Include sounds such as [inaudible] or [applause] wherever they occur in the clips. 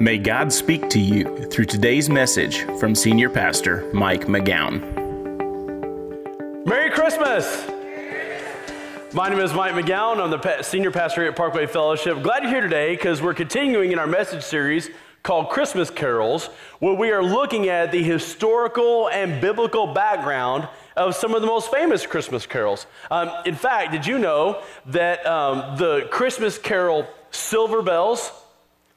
May God speak to you through today's message from Senior Pastor Mike McGowan. Merry Christmas! My name is Mike McGowan. I'm the Senior Pastor at Parkway Fellowship. Glad you're here today because we're continuing in our message series called Christmas Carols, where we are looking at the historical and biblical background of some of the most famous Christmas carols. Um, in fact, did you know that um, the Christmas carol Silver Bells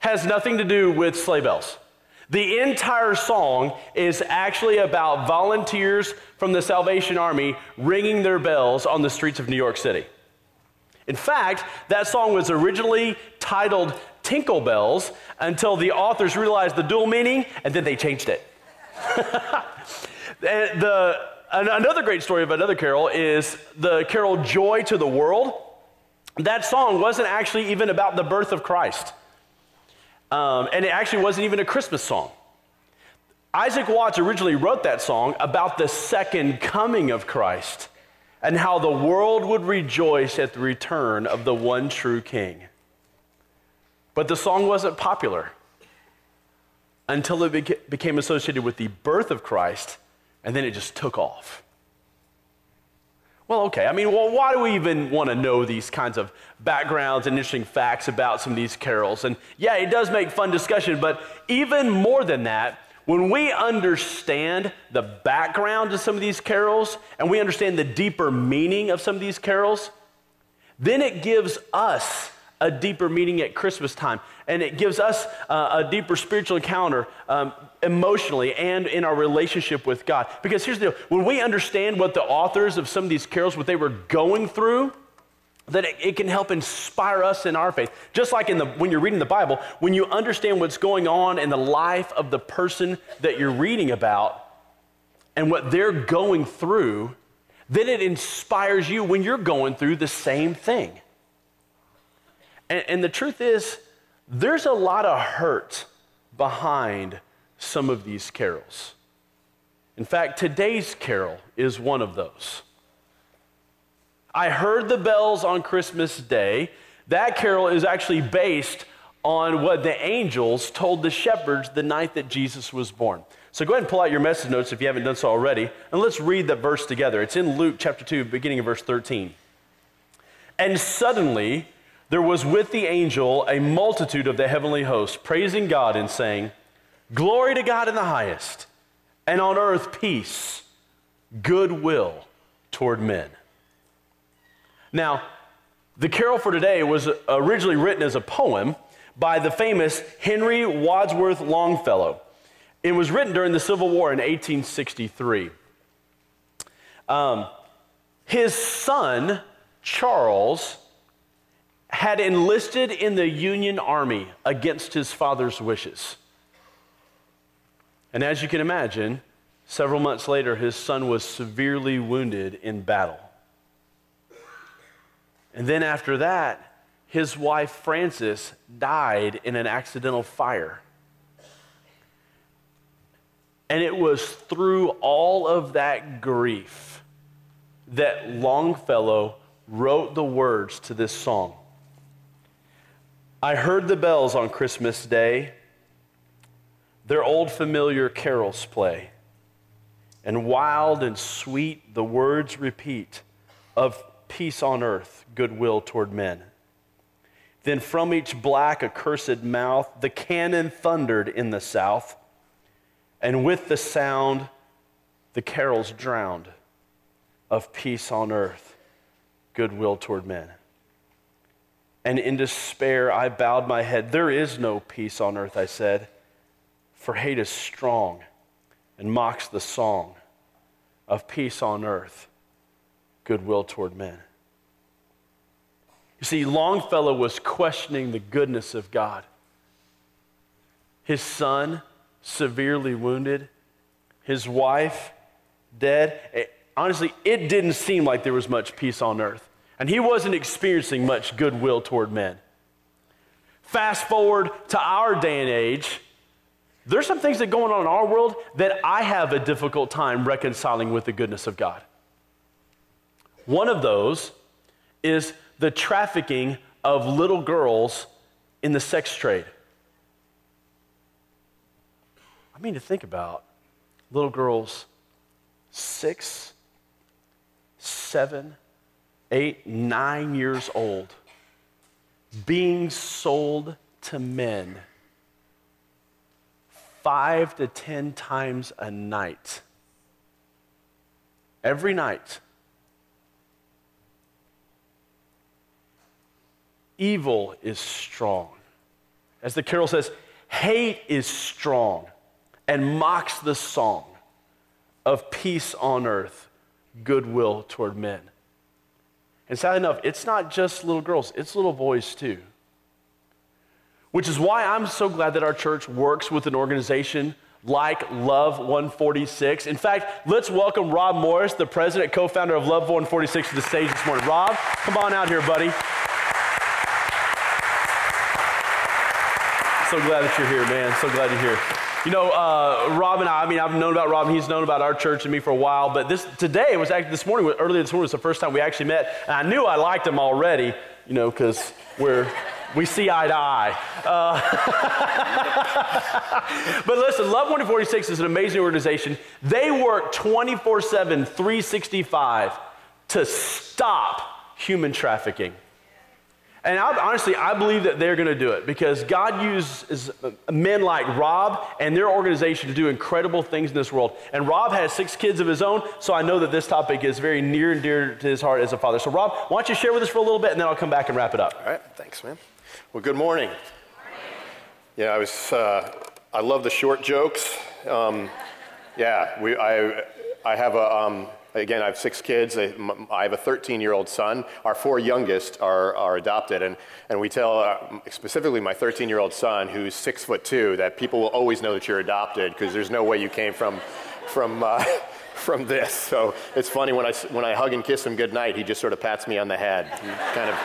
has nothing to do with sleigh bells. The entire song is actually about volunteers from the Salvation Army ringing their bells on the streets of New York City. In fact, that song was originally titled Tinkle Bells until the authors realized the dual meaning and then they changed it. [laughs] the, another great story of another carol is the carol Joy to the World. That song wasn't actually even about the birth of Christ. Um, and it actually wasn't even a Christmas song. Isaac Watts originally wrote that song about the second coming of Christ and how the world would rejoice at the return of the one true king. But the song wasn't popular until it became associated with the birth of Christ, and then it just took off. Well, okay. I mean, well, why do we even want to know these kinds of backgrounds and interesting facts about some of these carols? And yeah, it does make fun discussion, but even more than that, when we understand the background of some of these carols and we understand the deeper meaning of some of these carols, then it gives us a deeper meaning at Christmas time. And it gives us uh, a deeper spiritual encounter um, emotionally and in our relationship with God. Because here's the deal when we understand what the authors of some of these carols, what they were going through, that it, it, can help inspire us in our faith. Just like in the, when you're reading the Bible, when you understand what's going on in the life of the person that you're reading about and what they're going through, then it inspires you when you're going through the same thing. And, and the truth is, there's a lot of hurt behind some of these carols. In fact, today's carol is one of those. I heard the bells on Christmas Day. That carol is actually based on what the angels told the shepherds the night that Jesus was born. So go ahead and pull out your message notes if you haven't done so already, and let's read the verse together. It's in Luke chapter 2, beginning of verse 13. And suddenly there was with the angel a multitude of the heavenly host, praising God and saying, Glory to God in the highest, and on earth peace, goodwill toward men. Now, the carol for today was originally written as a poem by the famous Henry Wadsworth Longfellow. It was written during the Civil War in 1863. Um, his son, Charles, had enlisted in the Union Army against his father's wishes. And as you can imagine, several months later, his son was severely wounded in battle. And then after that, his wife Frances died in an accidental fire. And it was through all of that grief that Longfellow wrote the words to this song. I heard the bells on Christmas Day, their old familiar carols play, and wild and sweet the words repeat of peace on earth, goodwill toward men. Then from each black, accursed mouth, the cannon thundered in the south, and with the sound, the carols drowned of peace on earth, goodwill toward men and in despair I bowed my head. There is no peace on earth, I said, for hate is strong and mocks the song of peace on earth, goodwill toward men. You see, Longfellow was questioning the goodness of God. His son, severely wounded, his wife, dead. It, honestly, it didn't seem like there was much peace on earth and he wasn't experiencing much goodwill toward men. Fast forward to our day and age, there's some things that are going on in our world that I have a difficult time reconciling with the goodness of God. One of those is the trafficking of little girls in the sex trade. I mean, to think about little girls six, seven, eight, nine years old being sold to men five to ten times a night. Every night. Evil is strong. As the carol says, hate is strong and mocks the song of peace on earth, goodwill toward men. And sadly enough, it's not just little girls, it's little boys too. Which is why I'm so glad that our church works with an organization like Love 146. In fact, let's welcome Rob Morris, the president, co founder of Love 146, to the stage this morning. Rob, come on out here, buddy. So glad that you're here, man. So glad you're here. You know, uh, Rob and I, I mean, I've known about Rob, and he's known about our church and me for a while, but this today was actually this morning, earlier this morning was the first time we actually met, and I knew I liked him already, you know, because we're we see eye to eye. Uh, [laughs] but listen, Love 146 is an amazing organization. They work 24 7, 365 to stop human trafficking. And I, honestly, I believe that they're going to do it because God uses men like Rob and their organization to do incredible things in this world. And Rob has six kids of his own, so I know that this topic is very near and dear to his heart as a father. So, Rob, why don't you share with us for a little bit and then I'll come back and wrap it up. All right, thanks, man. Well, good morning. Yeah, I was. Uh, I love the short jokes. Um, yeah, we. I. I have a. Um, again, I have six kids. I, have a 13 year old son. Our four youngest are, are adopted. And, and we tell, uh, specifically my 13 year old son, who's six foot two, that people will always know that you're adopted because there's no way you came from, from, uh, [laughs] from this. So it's funny when I, when I hug and kiss him goodnight, he just sort of pats me on the head. kind, of,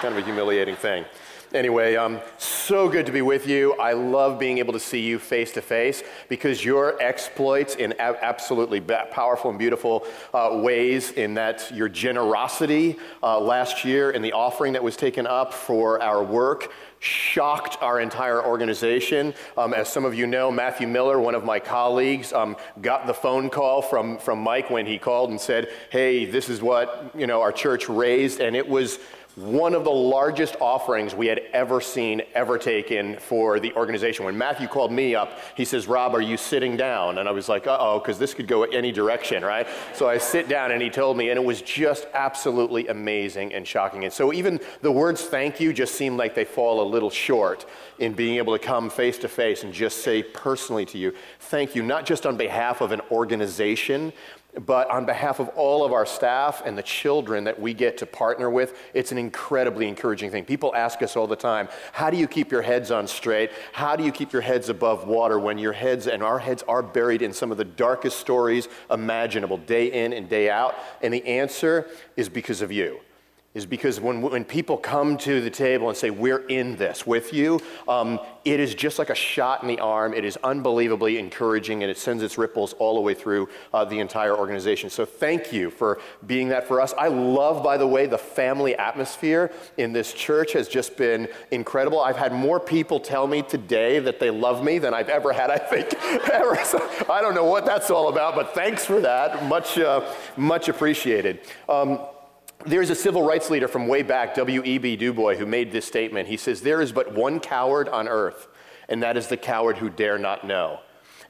kind of a humiliating thing. Anyway, um, so good to be with you. I love being able to see you face to face because your exploits in absolutely powerful and beautiful uh, ways, in that your generosity uh, last year and the offering that was taken up for our work shocked our entire organization. Um, as some of you know, Matthew Miller, one of my colleagues, um, got the phone call from, from Mike when he called and said, hey, this is what you know, our church raised, and it was one of the largest offerings we had ever seen, ever taken for the organization. When Matthew called me up, he says, Rob, are you sitting down? And I was like, uh oh, because this could go any direction, right? So I sit down and he told me, and it was just absolutely amazing and shocking. And so even the words thank you just seem like they fall a little short in being able to come face to face and just say personally to you, thank you, not just on behalf of an organization, but on behalf of all of our staff and the children that we get to partner with, it's an incredibly encouraging thing. People ask us all the time, how do you keep your heads on straight? How do you keep your heads above water when your heads and our heads are buried in some of the darkest stories imaginable, day in and day out? And the answer is because of you is because when, when people come to the table and say, We're in this with you, um, it is just like a shot in the arm. It is unbelievably encouraging and it sends its ripples all the way through uh, the entire organization. So thank you for being that for us. I love, by the way, the family atmosphere in this church has just been incredible. I've had more people tell me today that they love me than I've ever had, I think, [laughs] ever. So I don't know what that's all about, but thanks for that. Much, uh, much appreciated. Um, there's a civil rights leader from way back, W.E.B. Du Bois, who made this statement. He says, There is but one coward on earth, and that is the coward who dare not know.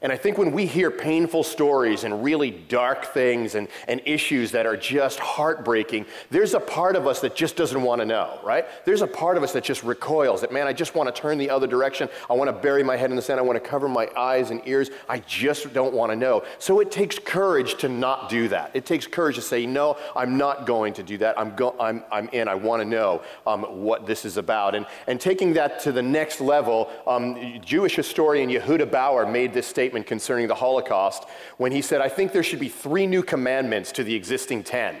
And I think when we hear painful stories and really dark things and, and issues that are just heartbreaking, there's a part of us that just doesn't want to know, right? There's a part of us that just recoils, that, man, I just want to turn the other direction. I want to bury my head in the sand. I want to cover my eyes and ears. I just don't want to know. So it takes courage to not do that. It takes courage to say, no, I'm not going to do that. I'm, go- I'm, I'm in. I want to know um, what this is about. And, and taking that to the next level, um, Jewish historian Yehuda Bauer made this statement statement concerning the Holocaust when he said, I think there should be three new commandments to the existing ten.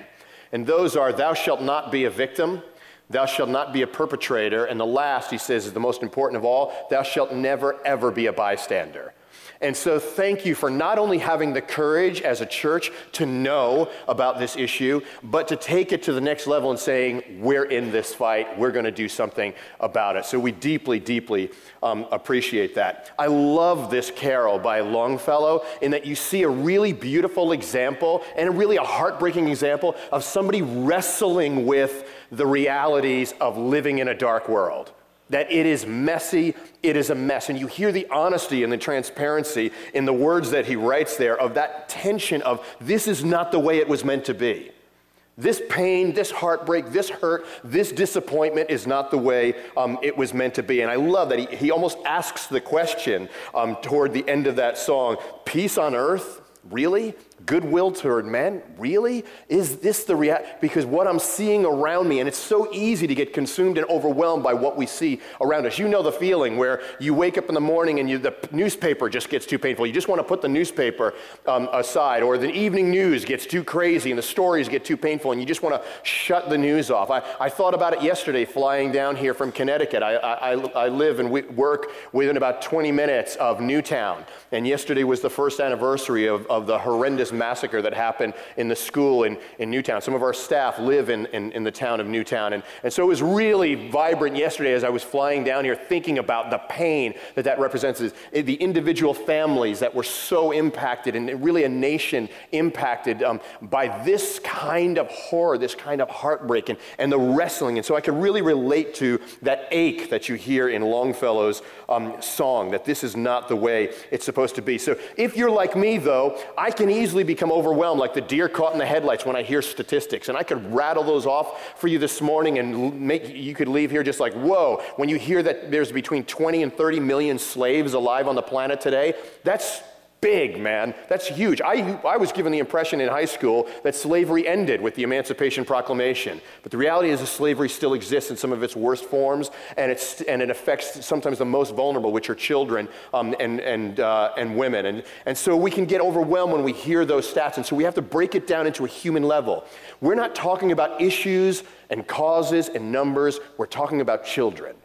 And those are, Thou shalt not be a victim, Thou shalt not be a perpetrator. And the last, he says, is the most important of all Thou shalt never, ever be a bystander. And so, thank you for not only having the courage as a church to know about this issue, but to take it to the next level and saying, We're in this fight, we're going to do something about it. So, we deeply, deeply um, appreciate that. I love this carol by Longfellow in that you see a really beautiful example and a really a heartbreaking example of somebody wrestling with the realities of living in a dark world that it is messy, it is a mess. And you hear the honesty and the transparency in the words that he writes there of that tension of this is not the way it was meant to be. This pain, this heartbreak, this hurt, this disappointment is not the way um, it was meant to be. And I love that he, he almost asks the question um, toward the end of that song peace on earth? Really? Goodwill toward men? Really? Is this the reality? Because what I'm seeing around me, and it's so easy to get consumed and overwhelmed by what we see around us. You know the feeling where you wake up in the morning and you, the newspaper just gets too painful. You just want to put the newspaper um, aside, or the evening news gets too crazy and the stories get too painful, and you just want to shut the news off. I, I thought about it yesterday flying down here from Connecticut. I, I, I live and work within about 20 minutes of Newtown, and yesterday was the first anniversary of, of the horrendous massacre that happened in the school in, in Newtown. Some of our staff live in, in, in the town of Newtown. And, and so it was really vibrant yesterday as I was flying down here thinking about the pain that that represents, the individual families that were so impacted and really a nation impacted um, by this kind of horror, this kind of heartbreak and, and the wrestling. And so I could really relate to that ache that you hear in Longfellow's um, song, that this is not the way it's supposed to be. So if you're like me, though, I can easily easily become overwhelmed, like the deer caught in the headlights when I hear statistics. And I could rattle those off for you this morning and make you could leave here just like, whoa, when you hear that there's between 20 and 30 million slaves alive on the planet today, that's big, man. That's huge. I, I was given the impression in high school that slavery ended with the Emancipation Proclamation. But the reality is that slavery still exists in some of its worst forms, and, it's, and it affects sometimes the most vulnerable, which are children um, and, and, uh, and women. And, and so we can get overwhelmed when we hear those stats, and so we have to break it down into a human level. We're not talking about issues and causes and numbers, we're talking about children.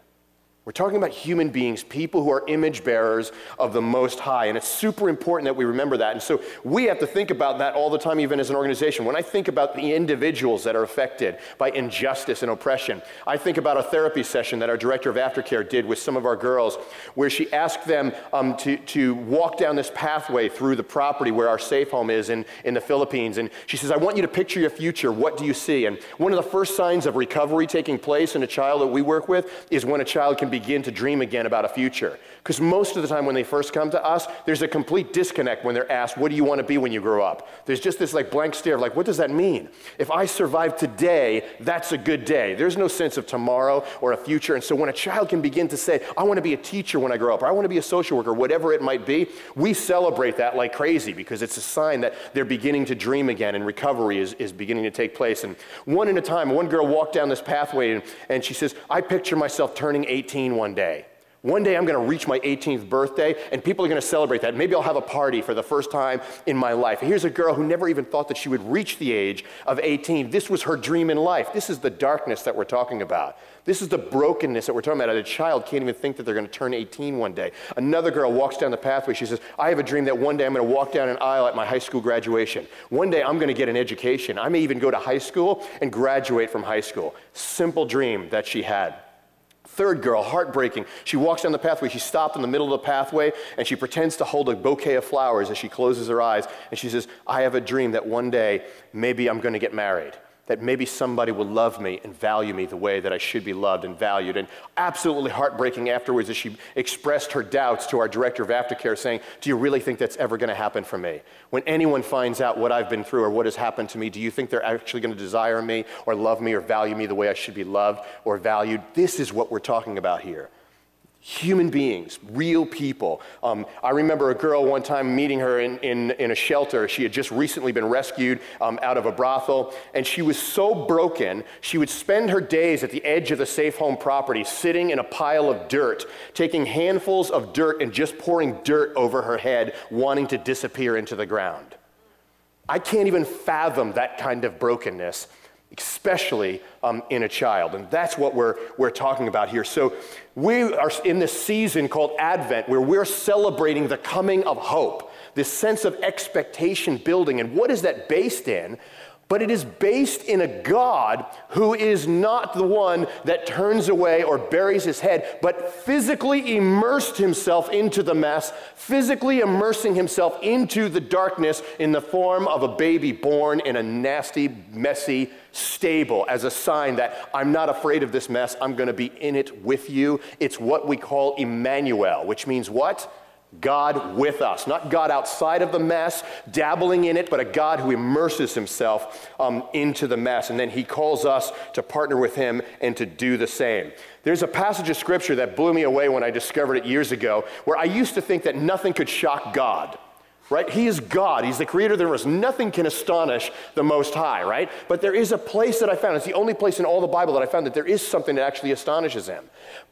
We're talking about human beings, people who are image bearers of the Most High. And it's super important that we remember that. And so we have to think about that all the time, even as an organization. When I think about the individuals that are affected by injustice and oppression, I think about a therapy session that our director of aftercare did with some of our girls, where she asked them um, to, to walk down this pathway through the property where our safe home is in, in the Philippines. And she says, I want you to picture your future. What do you see? And one of the first signs of recovery taking place in a child that we work with is when a child can be begin to dream again about a future. Because most of the time when they first come to us, there's a complete disconnect when they're asked, What do you want to be when you grow up? There's just this like blank stare of like, What does that mean? If I survive today, that's a good day. There's no sense of tomorrow or a future. And so when a child can begin to say, I want to be a teacher when I grow up, or I want to be a social worker, whatever it might be, we celebrate that like crazy because it's a sign that they're beginning to dream again and recovery is, is beginning to take place. And one at a time, one girl walked down this pathway and, and she says, I picture myself turning 18 one day. One day I'm going to reach my 18th birthday and people are going to celebrate that. Maybe I'll have a party for the first time in my life. Here's a girl who never even thought that she would reach the age of 18. This was her dream in life. This is the darkness that we're talking about. This is the brokenness that we're talking about. A child can't even think that they're going to turn 18 one day. Another girl walks down the pathway. She says, I have a dream that one day I'm going to walk down an aisle at my high school graduation. One day I'm going to get an education. I may even go to high school and graduate from high school. Simple dream that she had. Third girl, heartbreaking. She walks down the pathway. She stopped in the middle of the pathway and she pretends to hold a bouquet of flowers as she closes her eyes. And she says, I have a dream that one day maybe I'm going to get married that maybe somebody will love me and value me the way that I should be loved and valued. And absolutely heartbreaking afterwards as she expressed her doubts to our director of aftercare, saying, Do you really think that's ever going to happen for me? When anyone finds out what I've been through or what has happened to me, do you think they're actually going to desire me or love me or value me the way I should be loved or valued? This is what we're talking about here human beings, real people. Um, I remember a girl one time meeting her in, in, in a shelter. She had just recently been rescued um, out of a brothel, and she was so broken, she would spend her days at the edge of the safe home property, sitting in a pile of dirt, taking handfuls of dirt and just pouring dirt over her head, wanting to disappear into the ground. I can't even fathom that kind of brokenness. Especially um, in a child. And that's what we're, we're talking about here. So we are in this season called Advent where we're celebrating the coming of hope, this sense of expectation building. And what is that based in? But it is based in a God who is not the one that turns away or buries his head, but physically immersed himself into the mess, physically immersing himself into the darkness in the form of a baby born in a nasty, messy stable as a sign that I'm not afraid of this mess, I'm going to be in it with you. It's what we call Emmanuel, which means what? God with us, not God outside of the mess, dabbling in it, but a God who immerses himself um, into the mess. And then he calls us to partner with him and to do the same. There's a passage of scripture that blew me away when I discovered it years ago, where I used to think that nothing could shock God right? He is God. He's the creator of the universe. Nothing can astonish the Most High, right? But there is a place that I found. It's the only place in all the Bible that I found that there is something that actually astonishes him.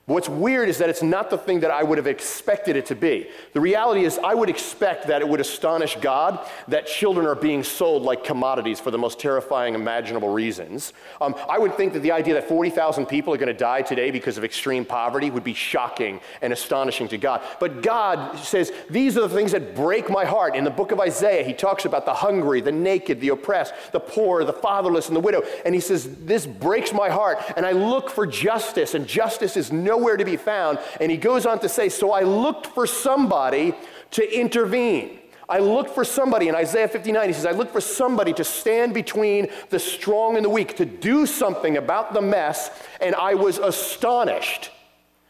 What's weird is that it's not the thing that I would have expected it to be. The reality is, I would expect that it would astonish God that children are being sold like commodities for the most terrifying imaginable reasons. Um, I would think that the idea that 40,000 people are going to die today because of extreme poverty would be shocking and astonishing to God. But God says, These are the things that break my heart. In the book of Isaiah, he talks about the hungry, the naked, the oppressed, the poor, the fatherless, and the widow. And he says, This breaks my heart. And I look for justice, and justice is no nowhere to be found. And he goes on to say, So I looked for somebody to intervene. I looked for somebody in Isaiah 59. He says, I looked for somebody to stand between the strong and the weak, to do something about the mess. And I was astonished,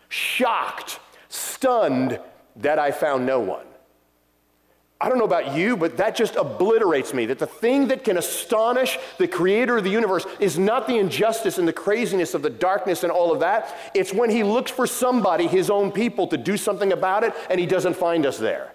shocked, stunned that I found no one. I don't know about you, but that just obliterates me. That the thing that can astonish the creator of the universe is not the injustice and the craziness of the darkness and all of that. It's when he looks for somebody, his own people, to do something about it, and he doesn't find us there.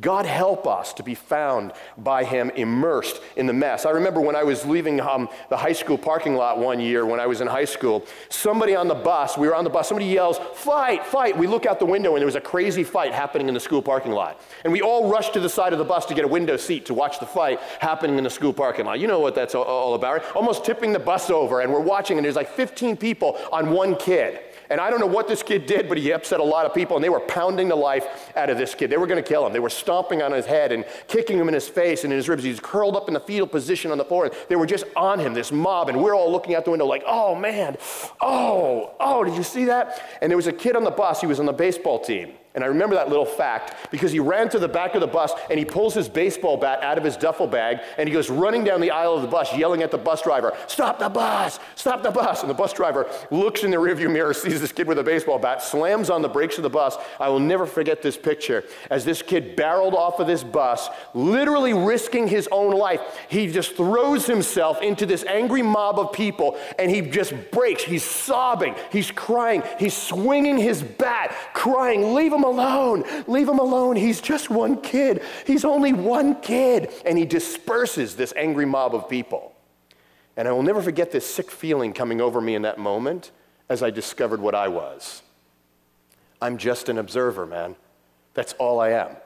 God help us to be found by Him immersed in the mess. I remember when I was leaving um, the high school parking lot one year when I was in high school, somebody on the bus, we were on the bus, somebody yells, Fight, fight. We look out the window and there was a crazy fight happening in the school parking lot. And we all rushed to the side of the bus to get a window seat to watch the fight happening in the school parking lot. You know what that's all about? Almost tipping the bus over, and we're watching, and there's like 15 people on one kid. And I don't know what this kid did, but he upset a lot of people, and they were pounding the life out of this kid. They were going to kill him. They were stomping on his head and kicking him in his face and in his ribs. He was curled up in the fetal position on the floor. And They were just on him, this mob, and we're all looking out the window like, oh man, oh, oh, did you see that? And there was a kid on the bus, he was on the baseball team. And I remember that little fact because he ran to the back of the bus and he pulls his baseball bat out of his duffel bag and he goes running down the aisle of the bus yelling at the bus driver, Stop the bus! Stop the bus! And the bus driver looks in the rearview mirror, sees this kid with a baseball bat, slams on the brakes of the bus. I will never forget this picture as this kid barreled off of this bus, literally risking his own life. He just throws himself into this angry mob of people and he just breaks. He's sobbing, he's crying, he's swinging his bat, crying, Leave him him alone. Leave him alone. He's just one kid. He's only one kid. And he disperses this angry mob of people. And I will never forget this sick feeling coming over me in that moment as I discovered what I was. I'm just an observer, man. That's all I am.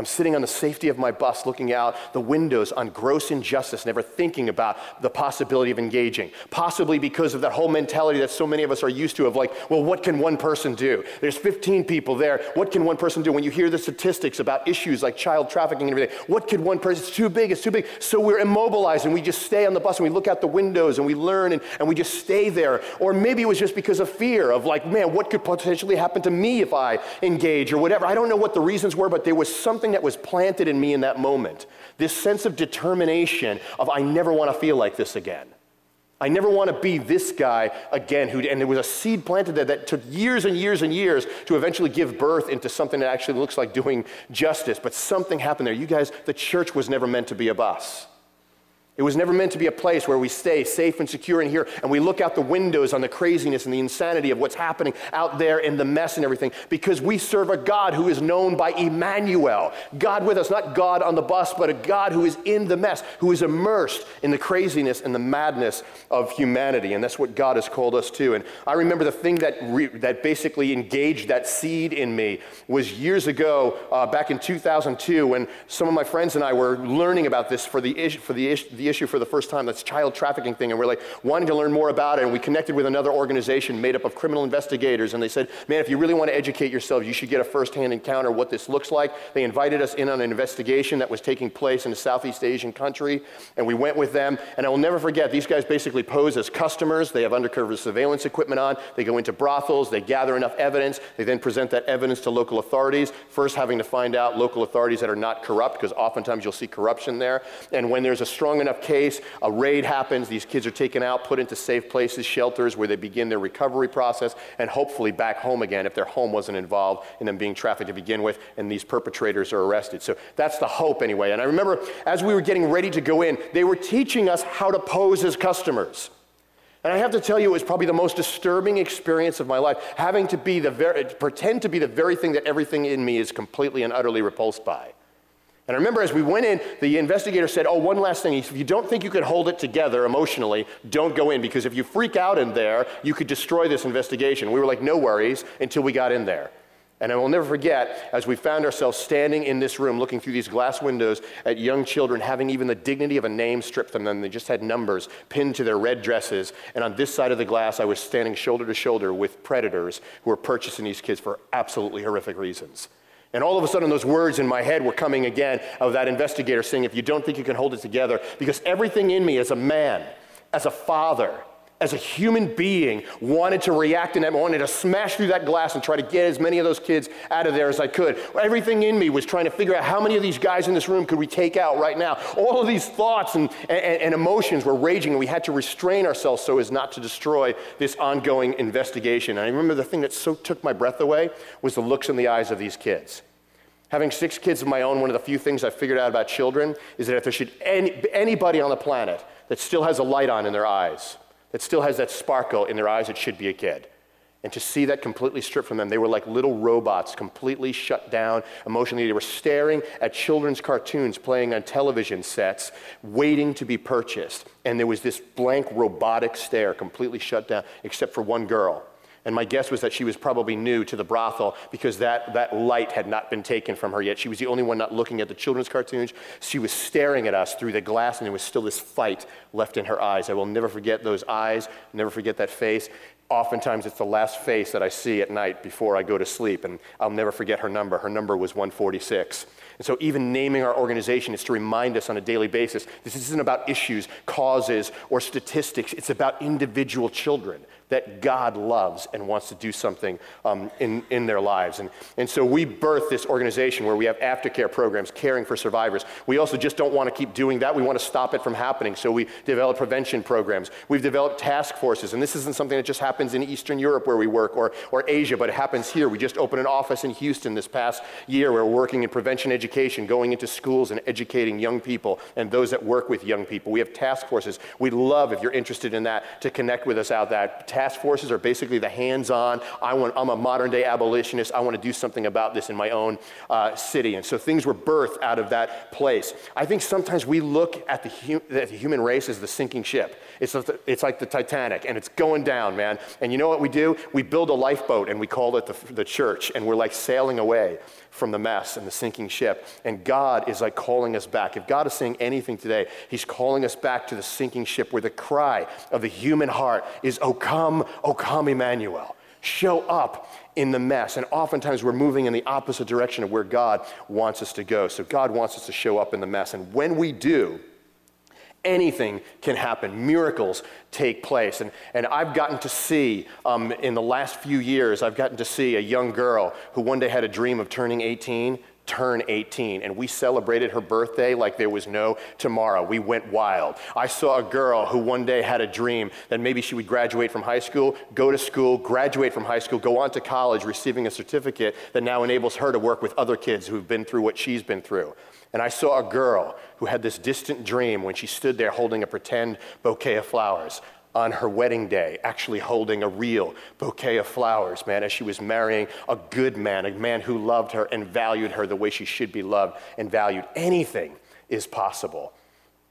I'm sitting on the safety of my bus looking out the windows on gross injustice, never thinking about the possibility of engaging. Possibly because of that whole mentality that so many of us are used to of like, well, what can one person do? There's 15 people there. What can one person do? When you hear the statistics about issues like child trafficking and everything, what could one person? It's too big, it's too big. So we're immobilized and we just stay on the bus and we look out the windows and we learn and, and we just stay there. Or maybe it was just because of fear of like, man, what could potentially happen to me if I engage or whatever. I don't know what the reasons were, but there was something something that was planted in me in that moment. This sense of determination of I never want to feel like this again. I never want to be this guy again. Who, and there was a seed planted there that took years and years and years to eventually give birth into something that actually looks like doing justice. But something happened there. You guys, the church was never meant to be a bus. It was never meant to be a place where we stay safe and secure in here and we look out the windows on the craziness and the insanity of what's happening out there in the mess and everything because we serve a God who is known by Emmanuel. God with us, not God on the bus, but a God who is in the mess, who is immersed in the craziness and the madness of humanity. And that's what God has called us to. And I remember the thing that, re- that basically engaged that seed in me was years ago, uh, back in 2002, when some of my friends and I were learning about this for the, ish- for the, the issue for the first time, this child trafficking thing, and we're like wanting to learn more about it. And we connected with another organization made up of criminal investigators, and they said, man, if you really want to educate yourselves, you should get a firsthand encounter what this looks like. They invited us in on an investigation that was taking place in a Southeast Asian country, and we went with them. And I will never forget, these guys basically pose as customers. They have undercover surveillance equipment on. They go into brothels. They gather enough evidence. They then present that evidence to local authorities, first having to find out local authorities that are not corrupt, because oftentimes you'll see corruption there. And when there's a strong enough case, a raid happens, these kids are taken out, put into safe places, shelters where they begin their recovery process, and hopefully back home again if their home wasn't involved in them being trafficked to begin with, and these perpetrators are arrested. So that's the hope anyway. And I remember as we were getting ready to go in, they were teaching us how to pose as customers. And I have to tell you, it was probably the most disturbing experience of my life, having to be the very, pretend to be the very thing that everything in me is completely and utterly repulsed by. And I remember as we went in, the investigator said, Oh, one last thing. If you don't think you could hold it together emotionally, don't go in because if you freak out in there, you could destroy this investigation. We were like, No worries until we got in there. And I will never forget as we found ourselves standing in this room looking through these glass windows at young children having even the dignity of a name stripped from them. They just had numbers pinned to their red dresses. And on this side of the glass, I was standing shoulder to shoulder with predators who were purchasing these kids for absolutely horrific reasons. And all of a sudden, those words in my head were coming again of that investigator saying, If you don't think you can hold it together, because everything in me as a man, as a father, as a human being, wanted to react in that wanted to smash through that glass and try to get as many of those kids out of there as I could. Everything in me was trying to figure out how many of these guys in this room could we take out right now. All of these thoughts and, and, and emotions were raging, and we had to restrain ourselves so as not to destroy this ongoing investigation. And I remember the thing that so took my breath away was the looks in the eyes of these kids. Having six kids of my own, one of the few things I figured out about children is that if there should any, anybody on the planet that still has a light on in their eyes, that still has that sparkle in their eyes, it should be a kid. And to see that completely stripped from them, they were like little robots, completely shut down emotionally. They were staring at children's cartoons playing on television sets, waiting to be purchased. And there was this blank robotic stare, completely shut down, except for one girl. And my guess was that she was probably new to the brothel because that, that light had not been taken from her yet. She was the only one not looking at the children's cartoons. She was staring at us through the glass, and there was still this fight left in her eyes. I will never forget those eyes, never forget that face. Oftentimes, it's the last face that I see at night before I go to sleep, and I'll never forget her number. Her number was 146. And so, even naming our organization is to remind us on a daily basis this isn't about issues, causes, or statistics. It's about individual children that God loves and wants to do something um, in, in their lives. And, and so we birthed this organization where we have aftercare programs caring for survivors. We also just don't want to keep doing that. We want to stop it from happening. So we develop prevention programs. We've developed task forces. And this isn't something that just happens in Eastern Europe where we work or, or Asia, but it happens here. We just opened an office in Houston this past year. We're working in prevention education, going into schools and educating young people and those that work with young people. We have task forces. We'd love, if you're interested in that, to connect with us out that task forces are basically the hands-on, I want, I'm a modern day abolitionist, I want to do something about this in my own uh, city. And so things were birthed out of that place. I think sometimes we look at the, hu- at the human race as the sinking ship. It's, a, it's like the Titanic, and it's going down, man. And you know what we do? We build a lifeboat, and we call it the, the church, and we're like sailing away from the mess and the sinking ship. And God is like calling us back. If God is saying anything today, He's calling us back to the sinking ship where the cry of the human heart is, O come, O come, Emmanuel. Show up in the mess. And oftentimes we're moving in the opposite direction of where God wants us to go. So God wants us to show up in the mess. And when we do, anything can happen. Miracles take place. And, and I've gotten to see, um, in the last few years, I've gotten to see a young girl who one day had a dream of turning 18 turn 18 and we celebrated her birthday like there was no tomorrow. We went wild. I saw a girl who one day had a dream that maybe she would graduate from high school, go to school, graduate from high school, go on to college, receiving a certificate that now enables her to work with other kids who've been through what she's been through. And I saw a girl who had this distant dream when she stood there holding a pretend bouquet of flowers on her wedding day, actually holding a real bouquet of flowers, man, as she was marrying a good man, a man who loved her and valued her the way she should be loved and valued. Anything is possible.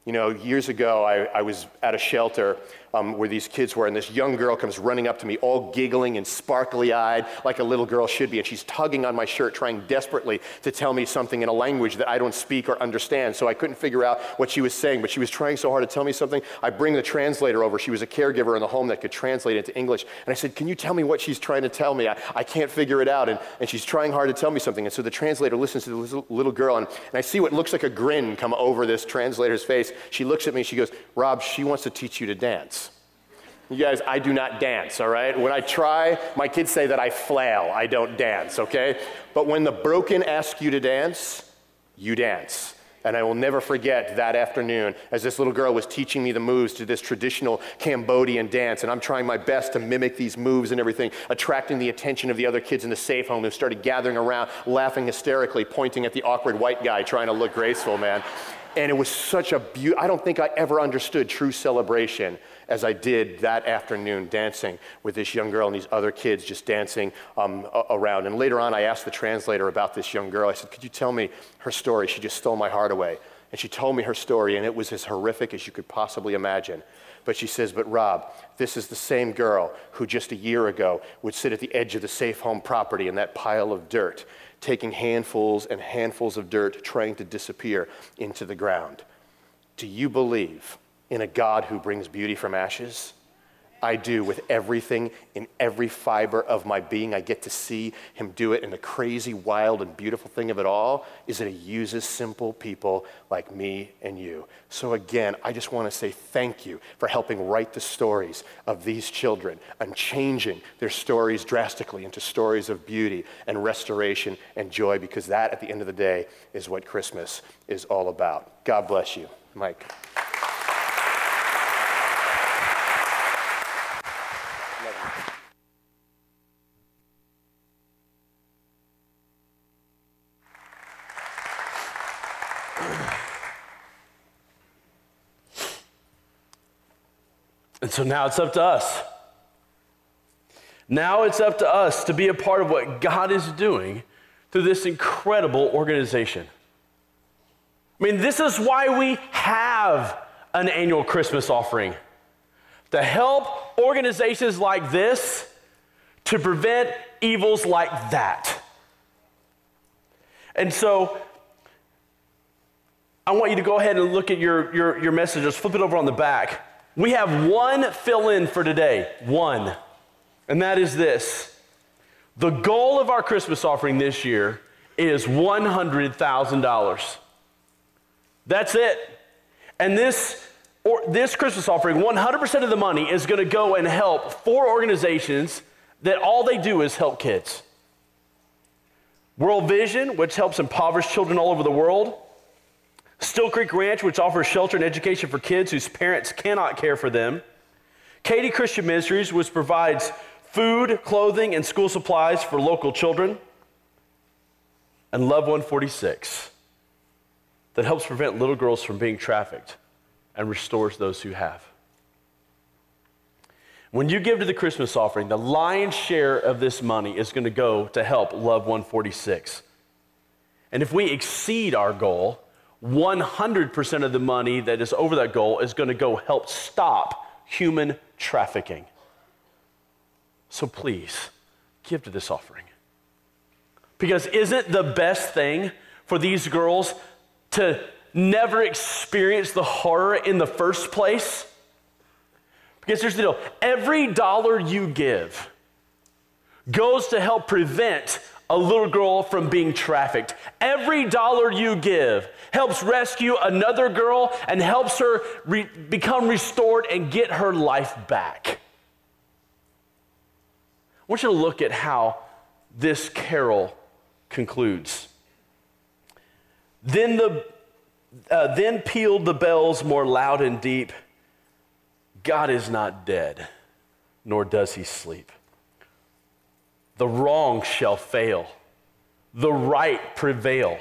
You know, years ago, I, I was at a shelter um, where these kids were, and this young girl comes running up to me, all giggling and sparkly eyed, like a little girl should be, and she's tugging on my shirt, trying desperately to tell me something in a language that I don't speak or understand. So I couldn't figure out what she was saying, but she was trying so hard to tell me something. I bring the translator over. She was a caregiver in the home that could translate into English. And I said, Can you tell me what she's trying to tell me? I, I can't figure it out. And, and she's trying hard to tell me something. And so the translator listens to the little girl, and, and I see what looks like a grin come over this translator's face. She looks at me, she goes, Rob, she wants to teach you to dance. You guys, I do not dance, all right? When I try, my kids say that I flail. I don't dance, okay? But when the broken ask you to dance, you dance. And I will never forget that afternoon as this little girl was teaching me the moves to this traditional Cambodian dance. And I'm trying my best to mimic these moves and everything, attracting the attention of the other kids in the safe home who started gathering around, laughing hysterically, pointing at the awkward white guy trying to look graceful, man. And it was such a beautiful, I don't think I ever understood true celebration as I did that afternoon dancing with this young girl and these other kids just dancing um, around. And later on, I asked the translator about this young girl. I said, Could you tell me her story? She just stole my heart away. And she told me her story, and it was as horrific as you could possibly imagine. But she says, But Rob, this is the same girl who just a year ago would sit at the edge of the safe home property in that pile of dirt, taking handfuls and handfuls of dirt, trying to disappear into the ground. Do you believe in a God who brings beauty from ashes? I do with everything in every fiber of my being. I get to see him do it. And the crazy, wild, and beautiful thing of it all is that he uses simple people like me and you. So, again, I just want to say thank you for helping write the stories of these children and changing their stories drastically into stories of beauty and restoration and joy, because that, at the end of the day, is what Christmas is all about. God bless you. Mike. And so now it's up to us. Now it's up to us to be a part of what God is doing through this incredible organization. I mean, this is why we have an annual Christmas offering to help organizations like this to prevent evils like that. And so I want you to go ahead and look at your, your, your messages, flip it over on the back. We have one fill in for today, one. And that is this the goal of our Christmas offering this year is $100,000. That's it. And this, or, this Christmas offering, 100% of the money is going to go and help four organizations that all they do is help kids. World Vision, which helps impoverished children all over the world. Still Creek Ranch, which offers shelter and education for kids whose parents cannot care for them. Katy Christian Ministries, which provides food, clothing, and school supplies for local children. And Love 146, that helps prevent little girls from being trafficked and restores those who have. When you give to the Christmas offering, the lion's share of this money is going to go to help Love 146. And if we exceed our goal, 100% of the money that is over that goal is going to go help stop human trafficking. So please, give to this offering. Because isn't the best thing for these girls to never experience the horror in the first place? Because here's the deal every dollar you give goes to help prevent a little girl from being trafficked. Every dollar you give helps rescue another girl and helps her re- become restored and get her life back. I want you to look at how this carol concludes. Then, the, uh, then pealed the bells more loud and deep. God is not dead, nor does he sleep. The wrong shall fail, the right prevail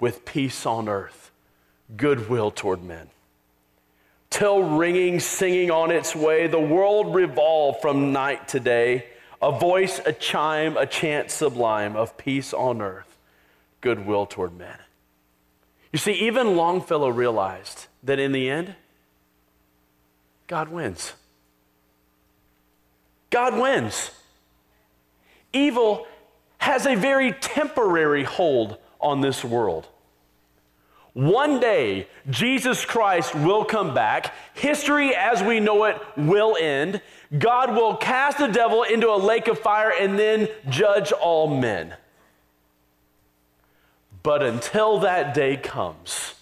with peace on earth, goodwill toward men. Till ringing, singing on its way, the world revolve from night to day, a voice, a chime, a chant sublime of peace on earth, goodwill toward men. You see, even Longfellow realized that in the end, God wins. God wins. Evil has a very temporary hold on this world. One day, Jesus Christ will come back. History as we know it will end. God will cast the devil into a lake of fire and then judge all men. But until that day comes,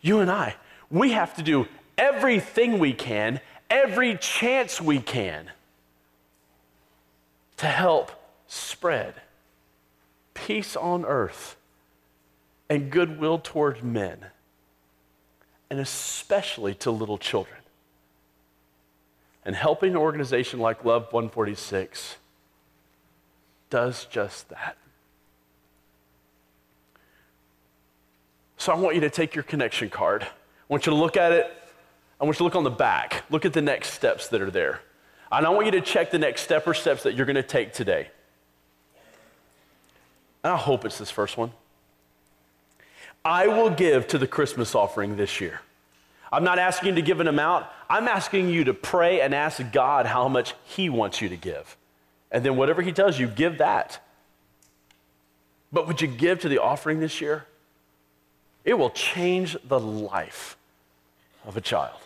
you and I, we have to do everything we can, every chance we can to help spread peace on earth and goodwill toward men, and especially to little children. And helping an organization like Love 146 does just that. So I want you to take your connection card. I want you to look at it. I want you to look on the back. Look at the next steps that are there. And I want you to check the next step or steps that you're going to take today. And I hope it's this first one. I will give to the Christmas offering this year. I'm not asking you to give an amount. I'm asking you to pray and ask God how much He wants you to give. And then whatever He tells you, give that. But would you give to the offering this year? It will change the life of a child.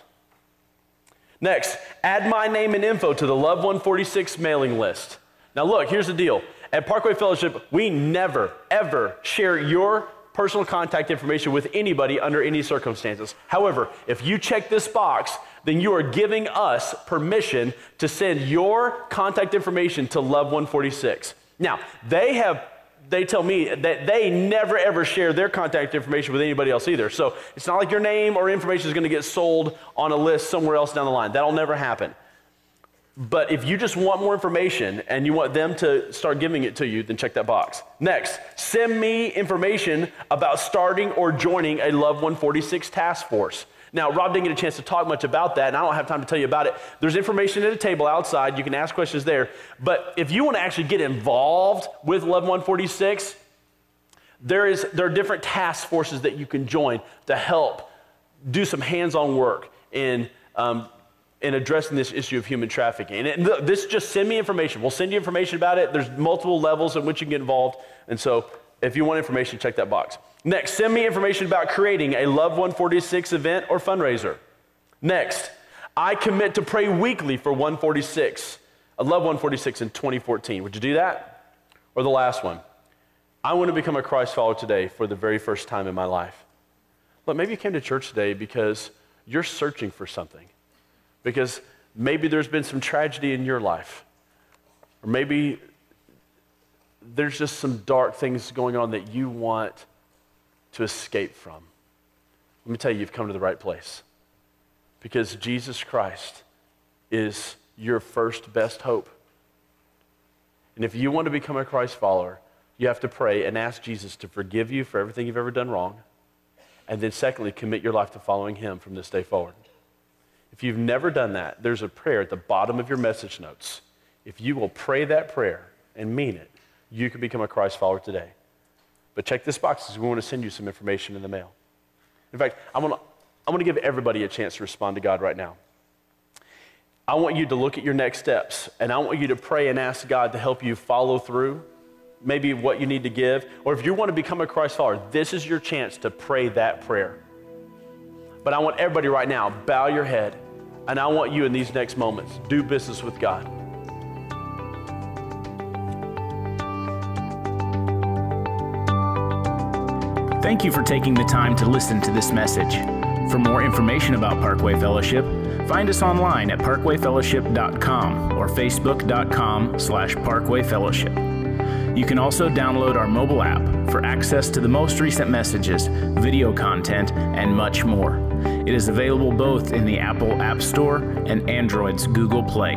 Next, add my name and info to the Love 146 mailing list. Now, look, here's the deal. At Parkway Fellowship, we never, ever share your personal contact information with anybody under any circumstances. However, if you check this box, then you are giving us permission to send your contact information to Love 146. Now, they have they tell me that they never ever share their contact information with anybody else either. So it's not like your name or information is going to get sold on a list somewhere else down the line. That'll never happen. But if you just want more information and you want them to start giving it to you, then check that box. Next, send me information about starting or joining a Love 146 task force. Now, Rob didn't get a chance to talk much about that, and I don't have time to tell you about it. There's information at a table outside. You can ask questions there. But if you want to actually get involved with Love 146, there, is, there are different task forces that you can join to help do some hands on work in um, in addressing this issue of human trafficking. And this just send me information. We'll send you information about it. There's multiple levels in which you can get involved. And so if you want information, check that box. Next, send me information about creating a Love 146 event or fundraiser. Next, I commit to pray weekly for 146, a Love 146 in 2014. Would you do that? Or the last one, I want to become a Christ follower today for the very first time in my life. Look, maybe you came to church today because you're searching for something because maybe there's been some tragedy in your life, or maybe there's just some dark things going on that you want to escape from. Let me tell you, you've come to the right place because Jesus Christ is your first best hope. And if you want to become a Christ follower, you have to pray and ask Jesus to forgive you for everything you've ever done wrong. And then, secondly, commit your life to following Him from this day forward. If you've never done that, there's a prayer at the bottom of your message notes. If you will pray that prayer and mean it, you can become a Christ follower today. But check this box because we want to send you some information in the mail. In fact, I want to, I want to give everybody a chance to respond to God right now. I want you to look at your next steps and I want you to pray and ask God to help you follow through, maybe what you need to give. Or if you want to become a Christ follower, this is your chance to pray that prayer. But I want everybody right now, bow your head and I want you in these next moments, do business with God. Thank you for taking the time to listen to this message. For more information about Parkway Fellowship, find us online at parkwayfellowship.com or facebook.com slash parkwayfellowship. You can also download our mobile app for access to the most recent messages, video content, and much more. It is available both in the Apple App Store and Android's Google Play.